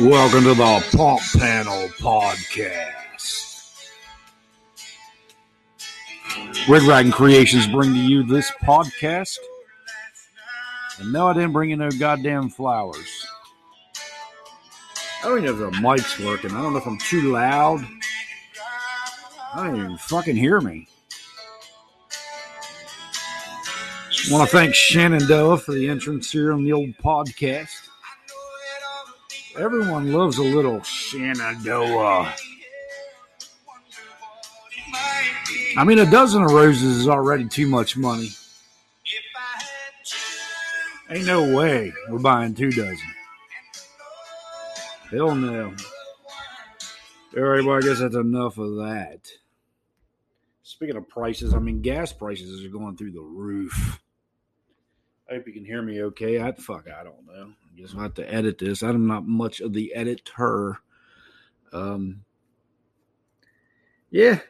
Welcome to the Pump Panel Podcast. Red Dragon Creations bring to you this podcast. And no, I didn't bring you no goddamn flowers. I don't even know if the mic's working. I don't know if I'm too loud. I don't even fucking hear me. I want to thank Shenandoah for the entrance here on the old podcast. Everyone loves a little Shenandoah. I mean, a dozen of roses is already too much money. Ain't no way we're buying two dozen. Hell no. All right, well, I guess that's enough of that. Speaking of prices, I mean, gas prices are going through the roof. I hope you can hear me okay. I fuck, I don't know. I'll have to edit this. I'm not much of the editor. Um, yeah,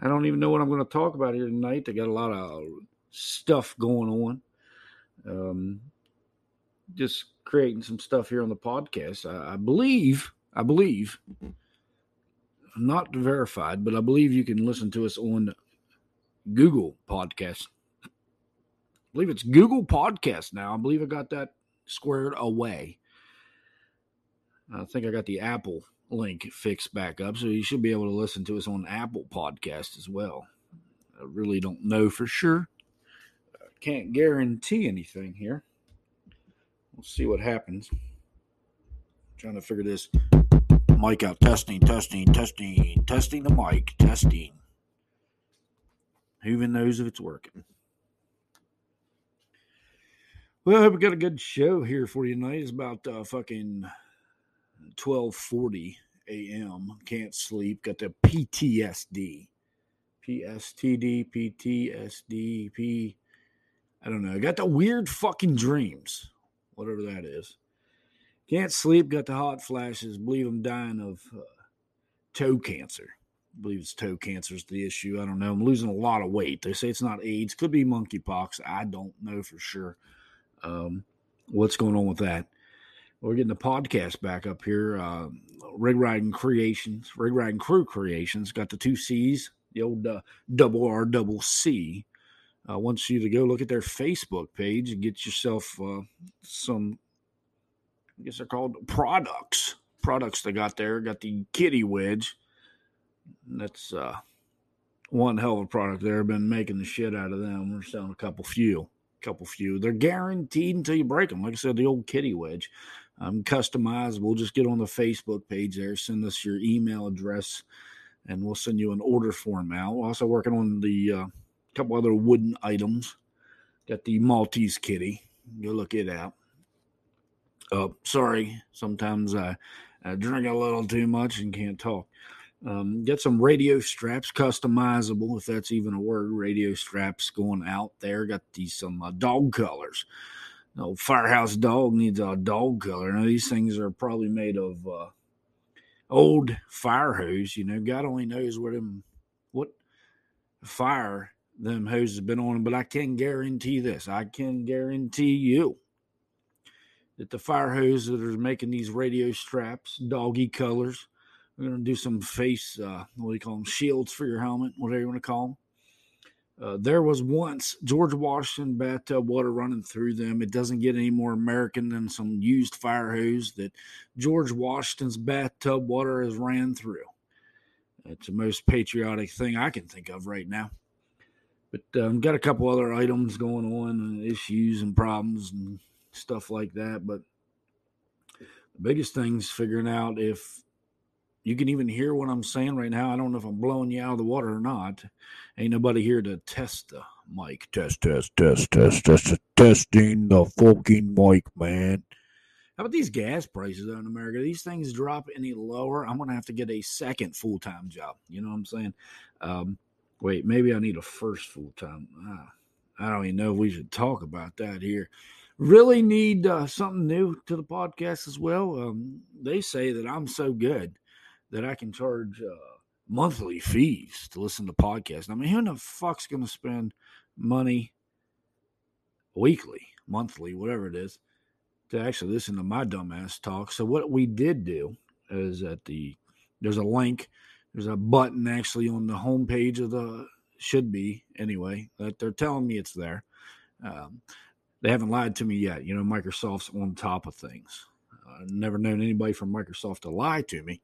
I don't even know what I'm going to talk about here tonight. They got a lot of stuff going on. Um, just creating some stuff here on the podcast. I, I believe, I believe, not verified, but I believe you can listen to us on Google Podcast. I believe it's Google Podcast now. I believe I got that squared away. I think I got the Apple link fixed back up, so you should be able to listen to us on Apple Podcast as well. I really don't know for sure. Can't guarantee anything here. We'll see what happens. trying to figure this mic out. Testing, testing, testing, testing the mic, testing. Who even knows if it's working? Well, I hope we got a good show here for you tonight. It's about uh, fucking twelve forty a.m. Can't sleep. Got the PTSD, PSTD, PTSD, P. I don't know. Got the weird fucking dreams, whatever that is. Can't sleep. Got the hot flashes. Believe I'm dying of uh, toe cancer. I believe it's toe cancer is the issue. I don't know. I'm losing a lot of weight. They say it's not AIDS. Could be monkeypox. I don't know for sure. Um, what's going on with that? We're getting the podcast back up here. Uh, Rig Riding Creations, Rig Riding Crew Creations, got the two C's, the old uh, double R, double C. I want you to go look at their Facebook page and get yourself uh, some, I guess they're called products. Products they got there. Got the kitty wedge. That's uh, one hell of a product there. Been making the shit out of them. We're selling a couple few couple few. They're guaranteed until you break them. Like I said, the old kitty wedge. Um, customizable. Just get on the Facebook page there, send us your email address, and we'll send you an order form out. We're also working on the uh, couple other wooden items. Got the Maltese kitty. Go look it out. Uh, sorry, sometimes I, I drink a little too much and can't talk. Um, get some radio straps, customizable, if that's even a word. Radio straps going out there. Got these some uh, dog colors. No firehouse dog needs a dog color. Now these things are probably made of uh, old fire hose. You know, God only knows where them what fire them hoses have been on. But I can guarantee this. I can guarantee you that the fire hose that are making these radio straps, doggy colors we're going to do some face, uh, what do you call them, shields for your helmet, whatever you want to call them. Uh, there was once George Washington bathtub water running through them. It doesn't get any more American than some used fire hose that George Washington's bathtub water has ran through. It's the most patriotic thing I can think of right now. But um, got a couple other items going on, and issues and problems and stuff like that. But the biggest thing's figuring out if you can even hear what I'm saying right now. I don't know if I'm blowing you out of the water or not. Ain't nobody here to test the mic. Test, test, test, test, test, testing the fucking mic, man. How about these gas prices out in America? These things drop any lower, I'm gonna have to get a second full time job. You know what I'm saying? Um, wait, maybe I need a first full time. Ah, I don't even know if we should talk about that here. Really need uh, something new to the podcast as well. Um, they say that I'm so good that I can charge uh, monthly fees to listen to podcasts. I mean, who in the fuck's going to spend money weekly, monthly, whatever it is, to actually listen to my dumbass talk. So what we did do is that the there's a link, there's a button actually on the homepage of the should be anyway that they're telling me it's there. Um, they haven't lied to me yet. You know, Microsoft's on top of things. I've never known anybody from Microsoft to lie to me,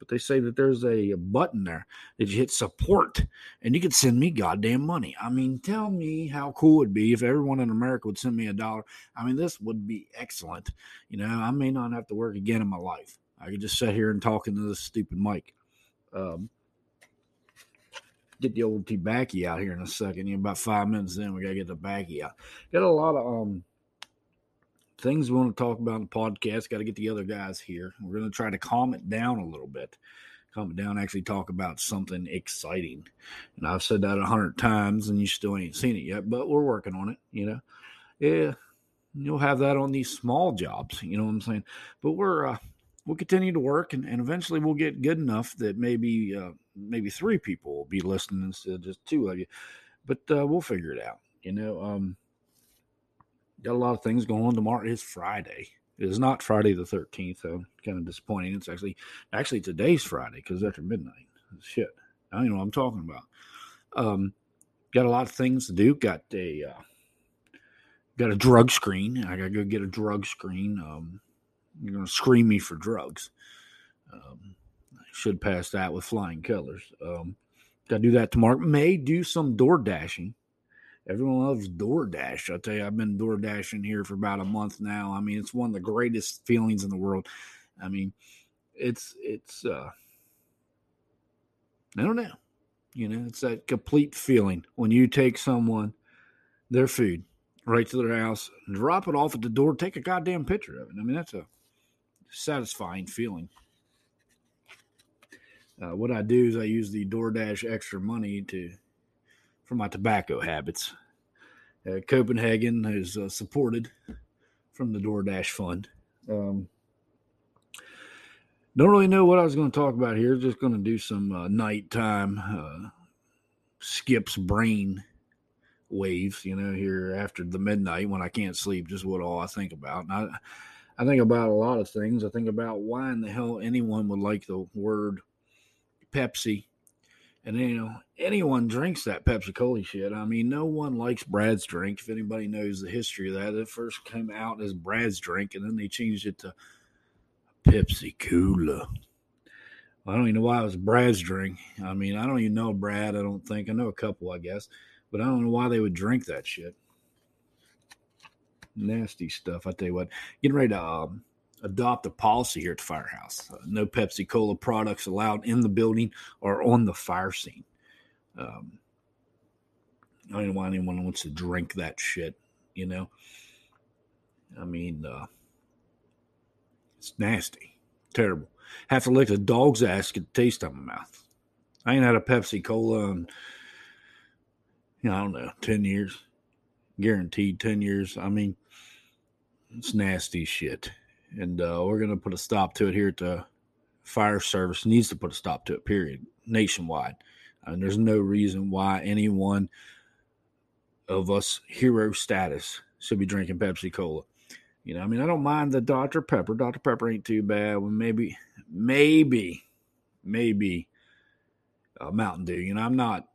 but they say that there's a, button there that you hit support and you could send me goddamn money. I mean, tell me how cool it would be if everyone in America would send me a dollar. I mean, this would be excellent. You know, I may not have to work again in my life. I could just sit here and talk into this stupid mic. Um, get the old T-backy out here in a second. In about five minutes then we gotta get the backy out. Got a lot of um things we want to talk about in the podcast. Got to get the other guys here. We're gonna try to calm it down a little bit. Calm it down, actually talk about something exciting. And I've said that a hundred times, and you still ain't seen it yet, but we're working on it. You know, yeah, you'll have that on these small jobs. You know what I'm saying? But we're uh, we'll continue to work, and, and eventually we'll get good enough that maybe uh, maybe three people will be listening instead of just two of you. But uh, we'll figure it out. You know, um, got a lot of things going. Tomorrow is Friday. It is not Friday the 13th, so kind of disappointing. It's actually actually today's Friday because after midnight. Shit, I don't know what I'm talking about. Um, got a lot of things to do. Got a uh, got a drug screen. I gotta go get a drug screen. Um, you're gonna screen me for drugs. Um, should pass that with flying colors. Um, got to do that tomorrow. May do some door dashing. Everyone loves DoorDash. I tell you, I've been door dashing here for about a month now. I mean, it's one of the greatest feelings in the world. I mean, it's it's uh I don't know. You know, it's that complete feeling when you take someone their food right to their house, drop it off at the door, take a goddamn picture of it. I mean, that's a satisfying feeling. Uh, what I do is I use the DoorDash extra money to for my tobacco habits. Uh, Copenhagen is uh, supported from the DoorDash fund. Um, don't really know what I was going to talk about here. Just going to do some uh, nighttime uh, skips brain waves, you know, here after the midnight when I can't sleep. Just what all I think about. And I, I think about a lot of things. I think about why in the hell anyone would like the word Pepsi. And you know, anyone drinks that Pepsi Cola shit. I mean, no one likes Brad's drink. If anybody knows the history of that, it first came out as Brad's drink, and then they changed it to Pepsi Cola. I don't even know why it was Brad's drink. I mean, I don't even know Brad. I don't think I know a couple, I guess, but I don't know why they would drink that shit. Nasty stuff. I tell you what, getting ready to um, adopt a policy here at the firehouse. Uh, no Pepsi Cola products allowed in the building or on the fire scene. Um, I don't know why anyone wants to drink that shit, you know? I mean, uh, it's nasty, terrible. Have to lick a dog's ass to get the taste on my mouth. I ain't had a Pepsi Cola in, you know, I don't know, 10 years. Guaranteed 10 years. I mean, it's nasty shit and uh, we're going to put a stop to it here at the fire service. Needs to put a stop to it period nationwide. And there's no reason why anyone of us hero status should be drinking pepsi cola you know i mean i don't mind the dr pepper. Dr pepper ain't too bad. Well maybe maybe maybe uh, mountain dew. You know i'm not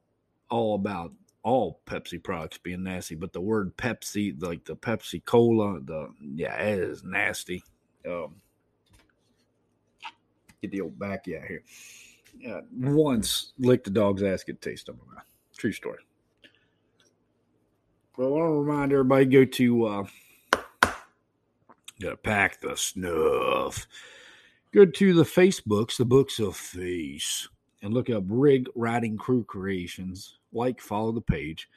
all about all Pepsi products being nasty, but the word Pepsi, like the Pepsi Cola, the yeah, it is nasty um, get the old backy out here. Uh, once licked the dog's ass, get taste of my mouth. True story. Well, I want to remind everybody go to uh, gotta pack the snuff. Go to the Facebooks, the books of face, and look up Rig Riding Crew Creations. Like, follow the page.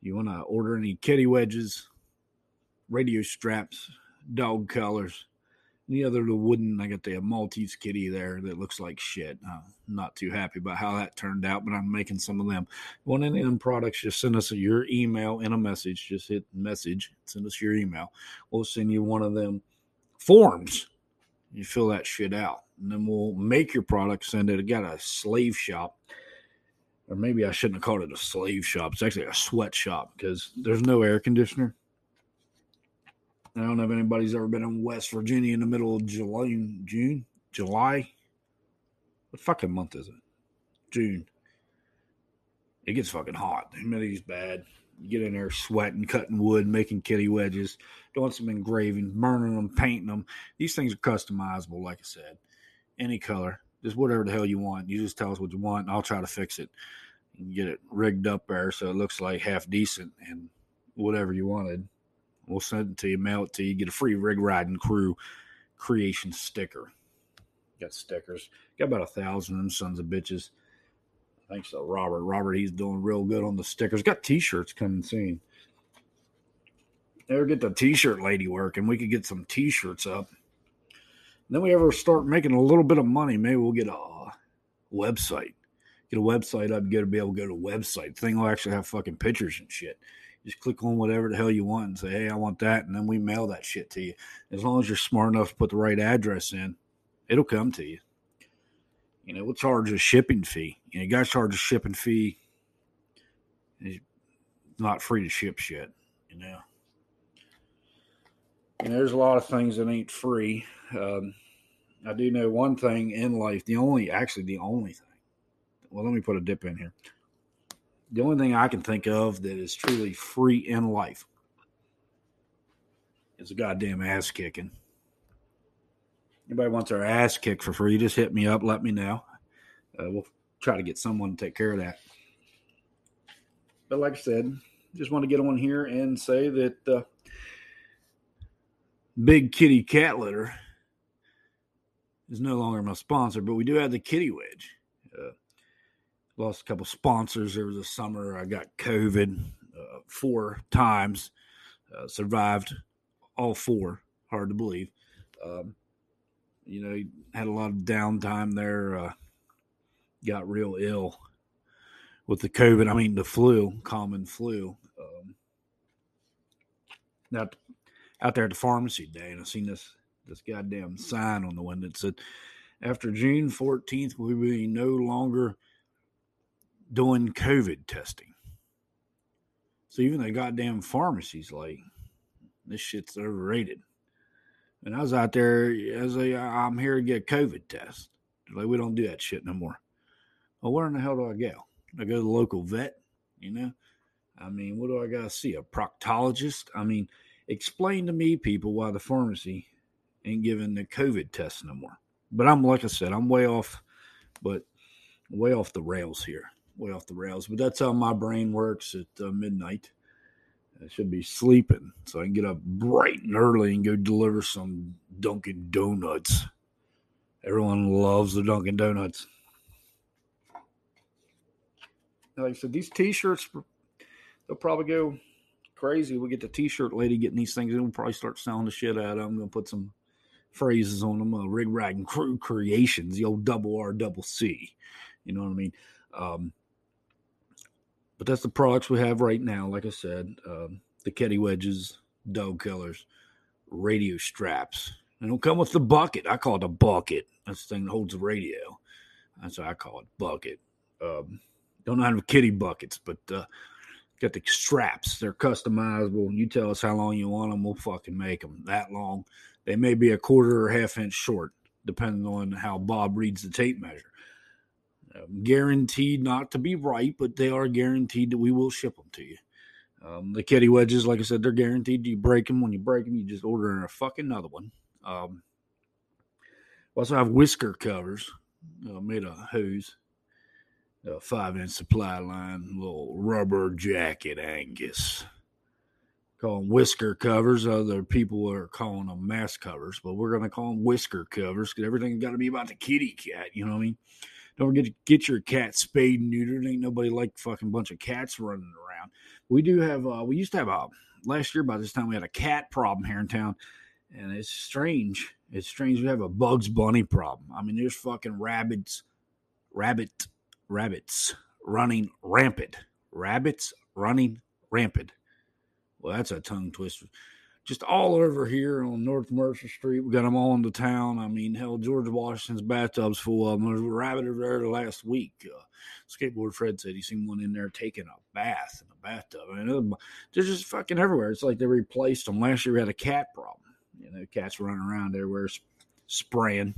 You want to order any kitty wedges, radio straps, dog collars, the other the wooden i got the maltese kitty there that looks like shit. I'm not too happy about how that turned out but i'm making some of them. One of them products just send us your email and a message. Just hit message send us your email. We'll send you one of them forms. You fill that shit out and then we'll make your product send it. I got a slave shop. Or maybe i shouldn't have called it a slave shop. It's actually a sweatshop because there's no air conditioner I don't know if anybody's ever been in West Virginia in the middle of July, June, July. What fucking month is it? June. It gets fucking hot. The humidity's bad. You get in there sweating, cutting wood, making kitty wedges, doing some engraving, burning them, painting them. These things are customizable, like I said. Any color, just whatever the hell you want. You just tell us what you want, and I'll try to fix it and get it rigged up there so it looks like half decent and whatever you wanted. We'll send it to you, mail it to you, get a free rig riding crew creation sticker. Got stickers. Got about a thousand of them sons of bitches. Thanks to Robert. Robert, he's doing real good on the stickers. Got t-shirts coming soon. Ever get the t-shirt lady working? We could get some t-shirts up. And then we ever start making a little bit of money, maybe we'll get a website. Get a website up, get to be able to go to a website. The thing will actually have fucking pictures and shit. Just click on whatever the hell you want and say, hey, I want that. And then we mail that shit to you. As long as you're smart enough to put the right address in, it'll come to you. You know, we'll charge a shipping fee. You know, you got to charge a shipping fee. It's not free to ship shit, you know. And there's a lot of things that ain't free. Um, I do know one thing in life, the only, actually, the only thing. Well, let me put a dip in here the only thing I can think of that is truly free in life is a goddamn ass kicking. Anybody wants our ass kicked for free, just hit me up, let me know. Uh, we'll try to get someone to take care of that. But like I said, just want to get on here and say that uh, Big Kitty Cat Litter is no longer my sponsor, but we do have the Kitty Wedge. Lost a couple sponsors was a summer. I got covid uh, four times uh, survived all four hard to believe. Um, you know had a lot of downtime there uh, got real ill with the covid i mean the flu common flu um, out, out there at the pharmacy day and i seen this this goddamn sign on the window that said after june 14th we will be no longer doing COVID testing. So even the goddamn pharmacies, like, this shit's overrated. And I was out there, as a, I'm here to get a COVID test. like, we don't do that shit no more. Well, where in the hell do I go? I go to the local vet, you know? I mean, what do I got to see? A proctologist? I mean, explain to me, people, why the pharmacy ain't giving the COVID test no more. But I'm, like I said, I'm way off, but way off the rails here way off the rails, but that's how my brain works at uh, midnight. I should be sleeping so I can get up bright and early and go deliver some Dunkin' Donuts. Everyone loves the Dunkin' Donuts. Like I said, these T-shirts, they'll probably go crazy. We get the T-shirt lady getting these things, and we'll probably start selling the shit out of them. I'm gonna put some phrases on them. Uh, Rig Riding Crew Creations, the old double R, double C. You know what I mean? Um, but that's the products we have right now. Like I said, um, the Kitty wedges, dog killers, radio straps. They don't come with the bucket. I call it a bucket. That's the thing that holds the radio. That's what I call it, bucket. Um, don't know how have kitty buckets, but uh, got the straps. They're customizable. You tell us how long you want them, we'll fucking make them that long. They may be a quarter or half inch short, depending on how Bob reads the tape measure guaranteed not to be right, but they are guaranteed that we will ship them to you. Um, the kitty wedges, like I said, they're guaranteed. You break them when you break them, you just order a fucking another one. Um, we also have whisker covers uh, made of hose, a five inch supply line, little rubber jacket Angus. Call them whisker covers. Other people are calling them mask covers, but we're going to call them whisker covers because everything's got to be about the kitty cat. You know what I mean? Don't forget to get your cat spayed and neutered. Ain't nobody like fucking bunch of cats running around. We do have. Uh, we used to have a last year by this time we had a cat problem here in town, and it's strange. It's strange. We have a Bugs Bunny problem. I mean, there's fucking rabbits, rabbit, rabbits running rampant. Rabbits running rampant. Well, that's a tongue twister. Just all over here on North Mercer Street. We got them all in the town. I mean, hell, George Washington's bathtub's full of them. There was a rabbit over there last week. Uh, skateboard Fred said he seen one in there taking a bath in the bathtub. I mean, they're just fucking everywhere. It's like they replaced them. Last year we had a cat problem. You know, cats running around everywhere spraying,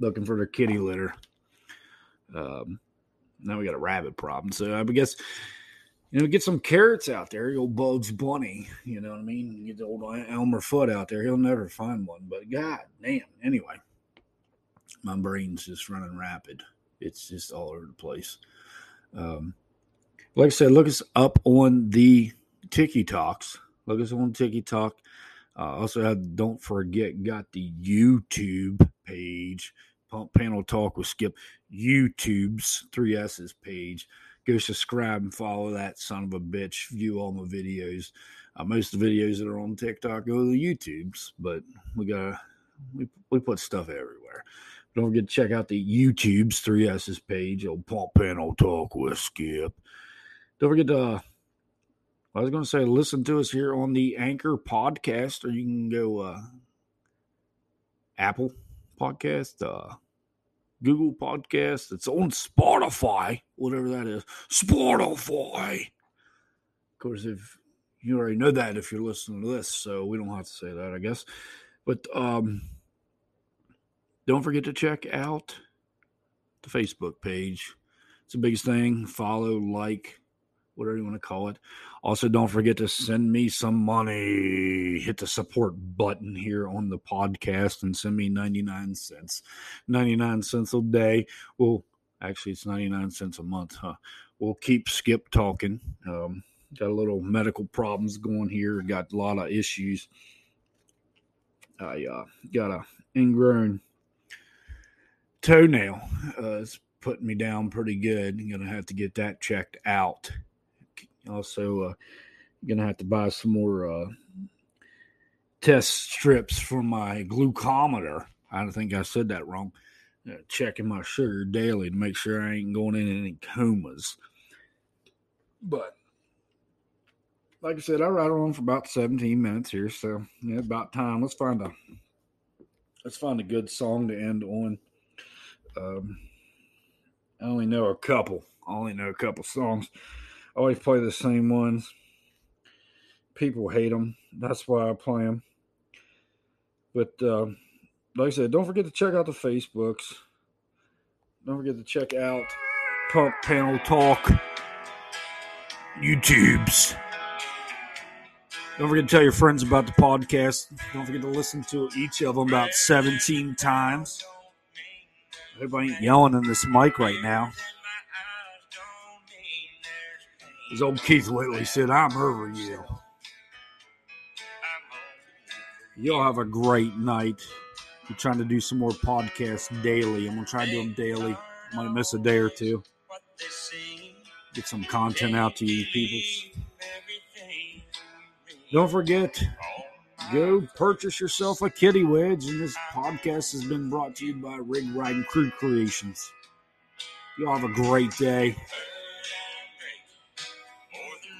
looking for their kitty litter. Um, now we got a rabbit problem. So I guess you know, get some carrots out there, old Bugs Bunny. You know what I mean? Get the old Elmer Fudd out there. He'll never find one. But god damn. Anyway, my brain's just running rapid. It's just all over the place. Um, like I said, look us up on the Tiki Talks. Look us on Tiki Talk. Uh, also, have, don't forget, got the YouTube page, Pump Panel Talk with Skip. YouTube's three S's page go subscribe and follow that son of a bitch. View all my videos. Uh, most of the videos that are on TikTok go to the YouTubes, but we got we we put stuff everywhere. Don't forget to check out the YouTube's three S's page. Old Pump Panel Talk with Skip. Don't forget to. Uh, I was going to say, listen to us here on the Anchor podcast, or you can go uh, Apple podcast, uh, Google Podcast. It's on Spotify, whatever that is. Spotify. Of course, if you already know that if you're listening to this, so we don't have to say that, I guess. But um, don't forget to check out the Facebook page. It's the biggest thing. Follow, like, whatever you want to call it. Also, don't forget to send me some money. Hit the support button here on the podcast and send me 99 cents. 99 cents a day. Well, actually, it's 99 cents a month, huh? We'll keep Skip talking. Um, got a little medical problems going here. Got a lot of issues. I uh, got a ingrown toenail. Uh, it's putting me down pretty good. I'm gonna have to get that checked out. Also, uh, gonna have to buy some more uh, test strips for my glucometer. I don't think I said that wrong. Uh, checking my sugar daily to make sure I ain't going in any comas. But like I said, I ride on for about 17 minutes here, so yeah, about time. Let's find a let's find a good song to end on. Um, I only know a couple. I only know a couple songs always play the same ones. People hate them. That's why I play them. But uh, like I said, don't forget to check out the Facebooks. Don't forget to check out Pump Panel Talk YouTubes. Don't forget to tell your friends about the podcast. Don't forget to listen to each of them about 17 times. I ain't yelling in this mic right now. As old Keith Whitley said, I'm over you. Y'all have a great night. I'm trying to do some more podcasts daily. I'm going to try to do them daily. Might miss a day or two. Get some content out to you people. Don't forget, go purchase yourself a kitty wedge. And this podcast has been brought to you by Rig Riding Crew Creations. Y'all have a great day.